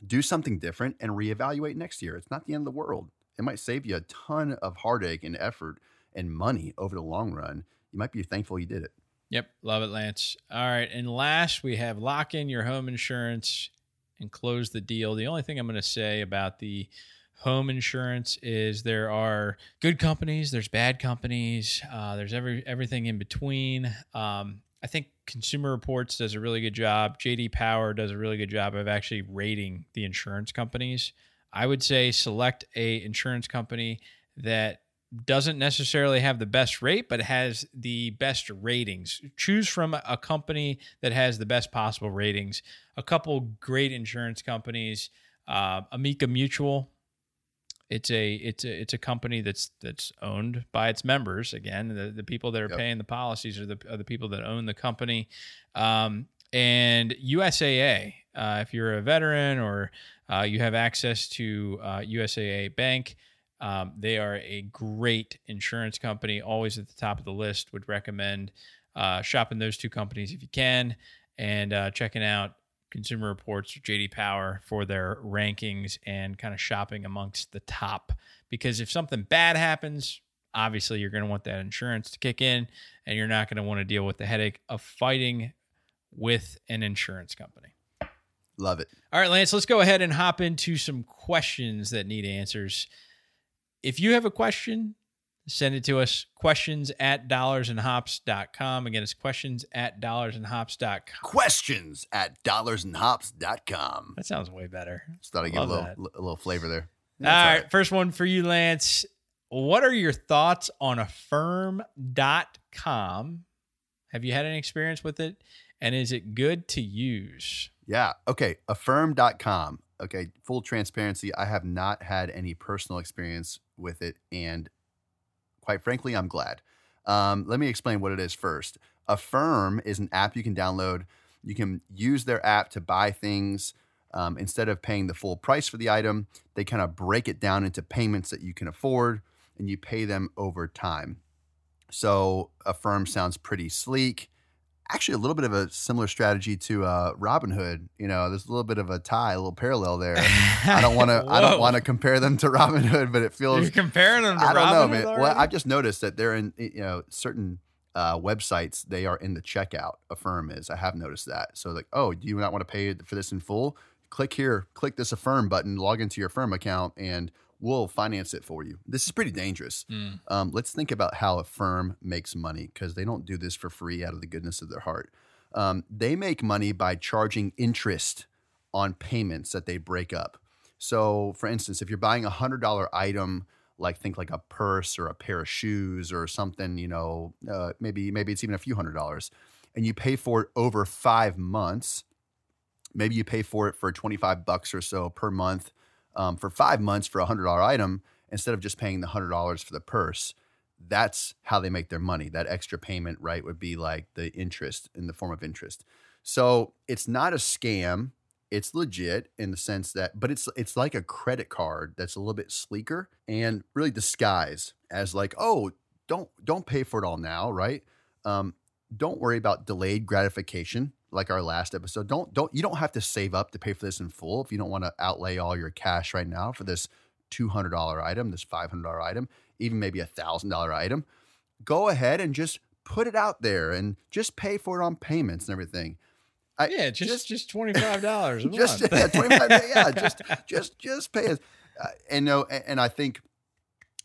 Do something different and reevaluate next year. It's not the end of the world. It might save you a ton of heartache and effort and money over the long run. You might be thankful you did it. Yep, love it, Lance. All right, and last we have lock in your home insurance and close the deal. The only thing I'm going to say about the home insurance is there are good companies, there's bad companies, uh, there's every everything in between. Um, I think Consumer Reports does a really good job. JD Power does a really good job of actually rating the insurance companies. I would say select a insurance company that doesn't necessarily have the best rate, but has the best ratings. Choose from a company that has the best possible ratings. A couple great insurance companies, uh, Amica Mutual. It's a it's a it's a company that's that's owned by its members. Again, the, the people that are yep. paying the policies are the are the people that own the company. Um, and USAA, uh, if you're a veteran or uh, you have access to USAA uh, Bank um, they are a great insurance company, always at the top of the list. Would recommend uh, shopping those two companies if you can and uh, checking out Consumer Reports or JD Power for their rankings and kind of shopping amongst the top. Because if something bad happens, obviously you're going to want that insurance to kick in and you're not going to want to deal with the headache of fighting with an insurance company. Love it. All right, Lance, let's go ahead and hop into some questions that need answers. If you have a question, send it to us. Questions at dollarsandhops.com. Again, it's questions at dollarsandhops.com. Questions at dollarsandhops.com. That sounds way better. Just thought I'd give a little, a little flavor there. All right, first one for you, Lance. What are your thoughts on affirm.com? Have you had any experience with it? And is it good to use? Yeah. Okay. Affirm.com. Okay. Full transparency. I have not had any personal experience with it. And quite frankly, I'm glad. Um, let me explain what it is first. Affirm is an app you can download. You can use their app to buy things. Um, instead of paying the full price for the item, they kind of break it down into payments that you can afford and you pay them over time. So Affirm sounds pretty sleek. Actually, a little bit of a similar strategy to uh, Robinhood. You know, there's a little bit of a tie, a little parallel there. I don't want to. I don't want to compare them to Robinhood, but it feels. You're comparing them to I don't Robinhood know, man. already? Well, I've just noticed that they're in you know certain uh, websites. They are in the checkout. Affirm is. I have noticed that. So like, oh, do you not want to pay for this in full? Click here. Click this Affirm button. Log into your Affirm account, and we'll finance it for you. This is pretty dangerous. Mm. Um, let's think about how Affirm makes money because they don't do this for free out of the goodness of their heart. Um, they make money by charging interest on payments that they break up. So, for instance, if you're buying a hundred dollar item, like think like a purse or a pair of shoes or something, you know, uh, maybe maybe it's even a few hundred dollars, and you pay for it over five months. Maybe you pay for it for twenty five bucks or so per month um, for five months for a hundred dollar item instead of just paying the hundred dollars for the purse that's how they make their money. That extra payment, right, would be like the interest in the form of interest. So it's not a scam. It's legit in the sense that, but it's it's like a credit card that's a little bit sleeker and really disguised as like, oh, don't don't pay for it all now, right? Um, don't worry about delayed gratification like our last episode. Don't don't you don't have to save up to pay for this in full if you don't want to outlay all your cash right now for this $200 item, this $500 item, even maybe a $1,000 item. Go ahead and just put it out there and just pay for it on payments and everything. I, Yeah, just just twenty five dollars. just yeah, 25 yeah, just just just pay us. Uh, and no and, and I think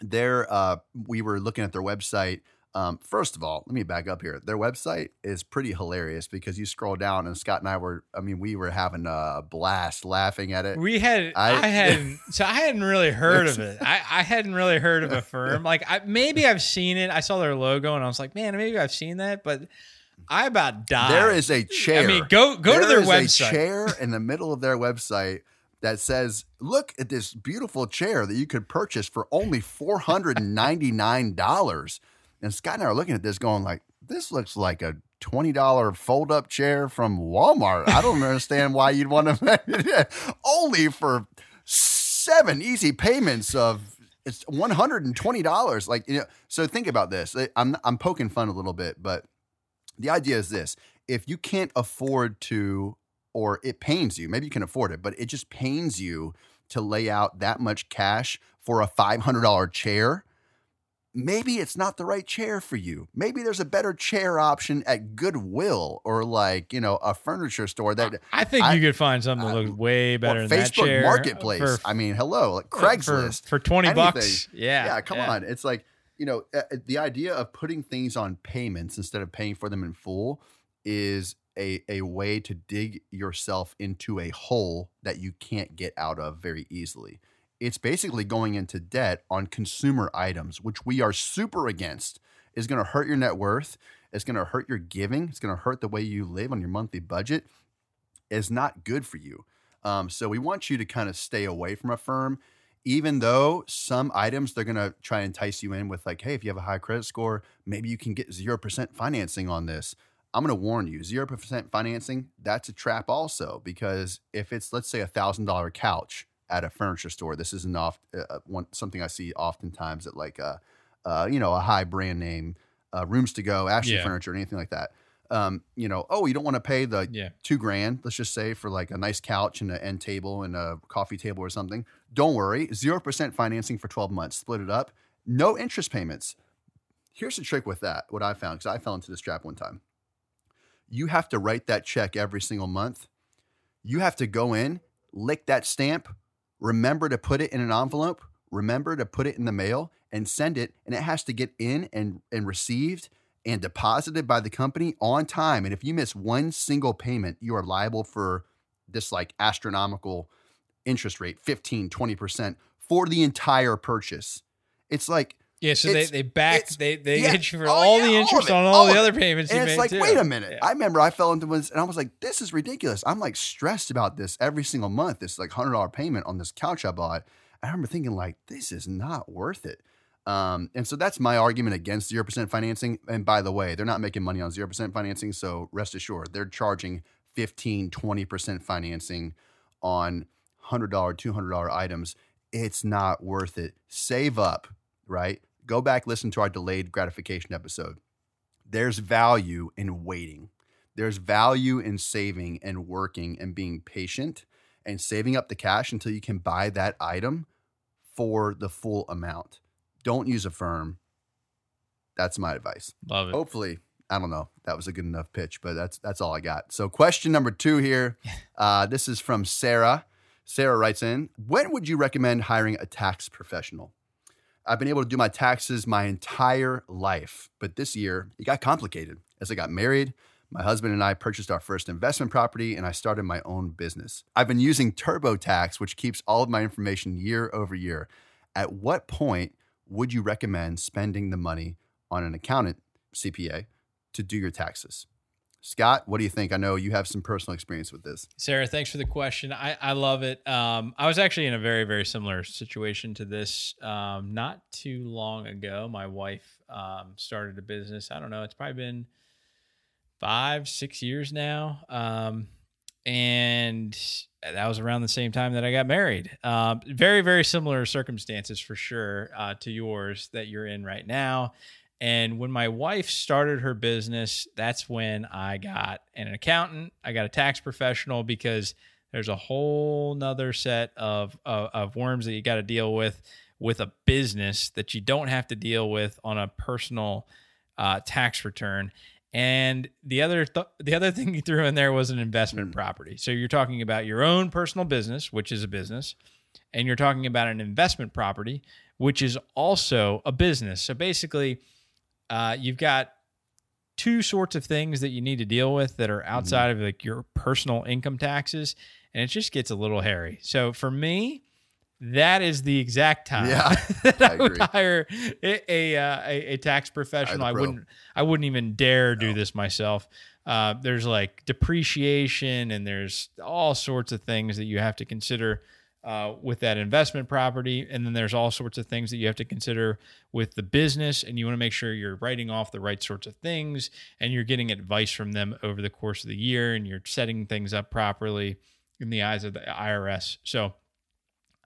their uh we were looking at their website um, first of all, let me back up here. Their website is pretty hilarious because you scroll down and Scott and I were, I mean, we were having a blast laughing at it. We had I, I- hadn't so I hadn't really heard of it. I, I hadn't really heard of Affirm. Like I maybe I've seen it. I saw their logo and I was like, man, maybe I've seen that, but I about died. There is a chair. I mean, go go to their is website. A chair in the middle of their website that says, "Look at this beautiful chair that you could purchase for only four hundred and ninety nine dollars." And Scott and I are looking at this, going like, "This looks like a twenty dollar fold up chair from Walmart." I don't understand why you'd want to only for seven easy payments of it's one hundred and twenty dollars. Like you know, so think about this. Eh, I'm I'm poking fun a little bit, but the idea is this if you can't afford to or it pains you maybe you can afford it but it just pains you to lay out that much cash for a $500 chair maybe it's not the right chair for you maybe there's a better chair option at goodwill or like you know a furniture store that I think I- you could find something that looks way better than that facebook chair marketplace for- i mean hello like craigslist for, twenty anything. bucks. Yeah, yeah, come on. It's like, you know, uh, the idea of putting things on payments instead of paying for them in full is a, a way to dig yourself into a hole that you can't get out of very easily. It's basically going into debt on consumer items, which we are super against. Is going to hurt your net worth. It's going to hurt your giving. It's going to hurt the way you live on your monthly budget. It's not good for you. Um, so we want you to kind of stay away from Affirm even though some items they're going to try and entice you in with like hey if you have a high credit score maybe you can get 0% financing on this i'm going to warn you 0% financing that's a trap also because if it's let's say a $1000 couch at a furniture store this isn't oft, uh, one, something i see oftentimes at like a uh, you know a high brand name uh, rooms to go ashley Yeah. furniture or anything like that Um, you know, oh, you don't want to pay the Yeah. two grand, let's just say, for like a nice couch and an end table and a coffee table or something. Don't worry, 0% financing for 12 months. Split it up, no interest payments. Here's the trick with that, what I found, because I fell into this trap one time. You have to write that check every single month. You have to go in, lick that stamp, remember to put it in an envelope, remember to put it in the mail and send it, and it has to get in and, and received and deposited by the company on time. And if you miss one single payment, you are liable for this like astronomical interest rate, 15, 20% for the entire purchase. It's like, Yeah, so they, It's- they back they they yeah. hit you for Oh, all yeah, the all interest it, on all all the other it. payments you and it's like, too. wait a minute. Yeah. I remember I fell into this and I was like, this is ridiculous. I'm like stressed about this every single month, this like $100 payment on this couch I bought. I remember thinking, like, this is not worth it. Um, and so that's my argument against 0% financing. And by the way, they're not making money on 0% financing. So rest assured, they're charging 15, 20% financing on $100, $200 items. It's not worth it. Save up, right? Go back, listen to our delayed gratification episode. There's value in waiting. There's value in saving and working and being patient and saving up the cash until you can buy that item for the full amount. Don't use Affirm. That's my advice. Love it. Hopefully, I don't know. That was a good enough pitch, but that's that's all I got. So, question number two here. Uh, this is from Sarah. Sarah writes in: When would you recommend hiring a tax professional? I've been able to do my taxes my entire life, but this year it got complicated. As I got married, my husband and I purchased our first investment property, and I started my own business. I've been using TurboTax, which keeps all of my information year over year. At what point would you recommend spending the money on an accountant, CPA, to do your taxes? Scott, what do you think? I know you have some personal experience with this. Sarah, thanks for the question. I, I love it. Um, I was actually in a very, very similar situation to this um, not too long ago. My wife um, started a business. I don't know, it's probably been five, six years now. Um, and that was around the same time that I got married. Um, very, very similar circumstances for sure uh, to yours that you're in right now. And when my wife started her business, that's when I got an accountant, I got a tax professional because there's a whole nother set of, of, of worms that you got to deal with with a business that you don't have to deal with on a personal uh, tax return. And the other th- the other thing you threw in there was an investment property. So you're talking about your own personal business, which is a business, and you're talking about an investment property, which is also a business. So basically, uh, you've got two sorts of things that you need to deal with that are outside of like your personal income taxes, and it just gets a little hairy. So for me, that is the exact time Yeah, that I, I would hire a a, uh, a a tax professional. I wouldn't I wouldn't even dare do No. this myself. Uh, there's like depreciation and there's all sorts of things that you have to consider uh, with that investment property. And then there's all sorts of things that you have to consider with the business. And you want to make sure you're writing off the right sorts of things and you're getting advice from them over the course of the year and you're setting things up properly in the eyes of the IRS. So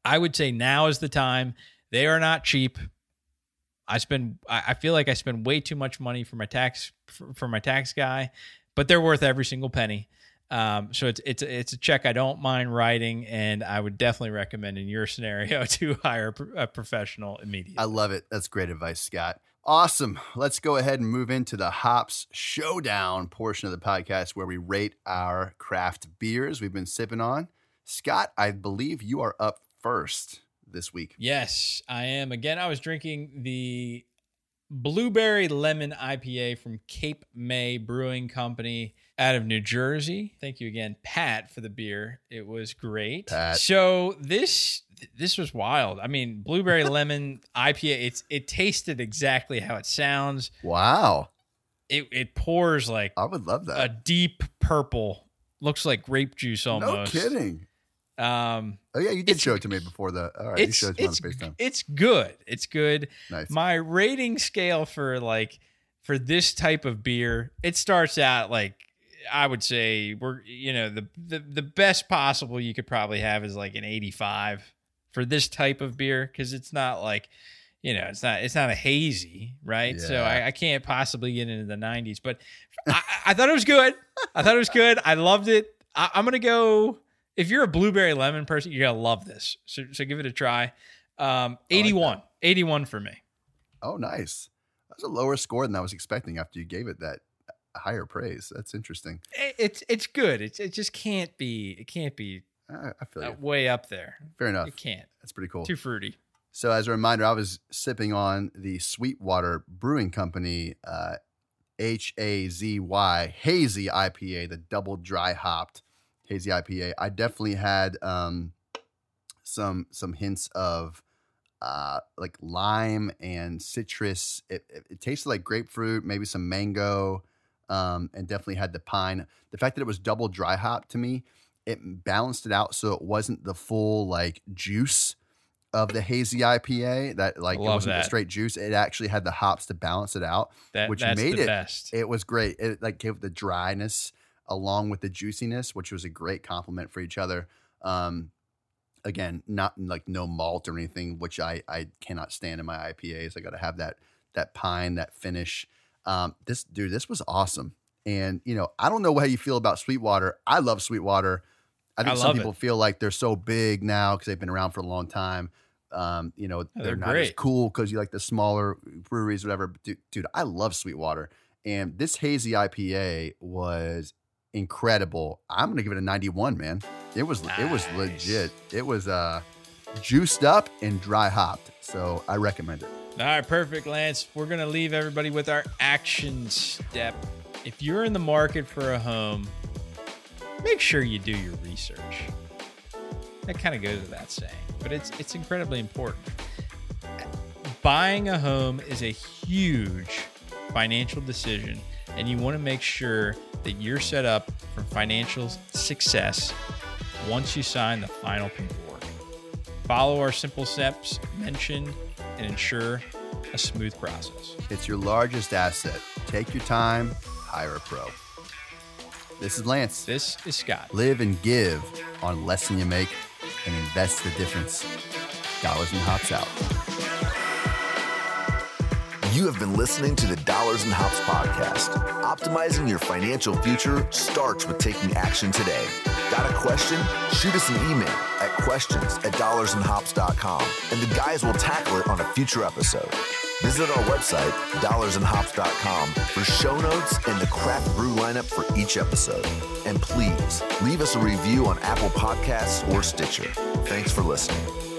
I would say now is the time. They are not cheap. I spend. I feel like I spend way too much money for my tax for, for my tax guy, but they're worth every single penny. Um, so it's it's it's a check I don't mind writing, and I would definitely recommend in your scenario to hire a a professional immediately. I love it. That's great advice, Scott. Awesome. Let's go ahead and move into the hops showdown portion of the podcast where we rate our craft beers we've been sipping on. Scott, I believe you are up first this week. Yes, I am. Again, I was drinking the blueberry lemon IPA from Cape May Brewing Company out of New Jersey. Thank you again, Pat, for the beer. It was great. Pat. So this this was wild. I mean, blueberry lemon IPA. It's it tasted exactly how it sounds. Wow. It it pours like I would love that a deep purple. Looks like grape juice almost. No kidding. Um, Oh, yeah, you did show it to me before the. All right, you it's showed it to me on FaceTime. it's good. It's good. Nice. My rating scale for like for this type of beer, it starts out like I would say we're you know the the, the best possible you could probably have is like an 85 for this type of beer because it's not like you know, it's not it's not a hazy, right? So I, I can't possibly get into the '90s, but I, I thought it was good. I thought it was good. I loved it. I, I'm gonna go. If you're a blueberry lemon person, you're gonna love this. So, so give it a try. Um, 81, 81 for me. Oh, nice. That's a lower score than I was expecting after you gave it that higher praise. That's interesting. It- It's it's good. It's it just can't be. It can't be I, I feel you. uh, way up there. Fair enough. It can't. That's pretty cool. Too fruity. So, as a reminder, I was sipping on the Sweetwater Brewing Company uh, H A Z Y Hazy IPA, the double dry hopped hazy IPA. I definitely had um, some some hints of uh, like lime and citrus. It, it, it tasted like grapefruit, maybe some mango, um, and definitely had the pine. The fact that it was double dry hop to me, it balanced it out so it wasn't the full like juice of the hazy IPA that like it wasn't the that. straight juice. It actually had the hops to balance it out, That which made the it best. it was great. It like gave the dryness along with the juiciness, which was a great compliment for each other. Um, again, not like no malt or anything, which I I cannot stand in my IPAs. I got to have that that pine, that finish. Um, this dude, this was awesome. And you know, I don't know how you feel about Sweetwater. I love Sweetwater. I think I some love it. people feel like they're so big now because they've been around for a long time. Um, you know, they're, they're not as cool because you like the smaller breweries, whatever. But dude, dude, I love Sweetwater, and this hazy IPA was incredible. I'm gonna give it a 91, man. It was it was legit. It was uh juiced up and dry hopped, so I recommend it. All right, perfect, Lance. We're going to leave everybody with our action step. If you're in the market for a home, make sure you do your research. That kind of goes without saying, but it's it's incredibly important. Buying a home is a huge financial decision, and you want to make sure that you're set up for financial success once you sign the final paperwork. Follow our simple steps mentioned and ensure a smooth process. It's your largest asset. Take your time, hire a pro. This is Lance. This is Scott. Live and give on less than you make and invest the difference. Dollars and hops out. You have been listening to the Dollars and Hops podcast. Optimizing your financial future starts with taking action today. Got a question? Shoot us an email at questions at dollarsandhops.com and the guys will tackle it on a future episode. Visit our website, dollarsandhops.com, for show notes and the craft brew lineup for each episode. And please leave us a review on Apple Podcasts or Stitcher. Thanks for listening.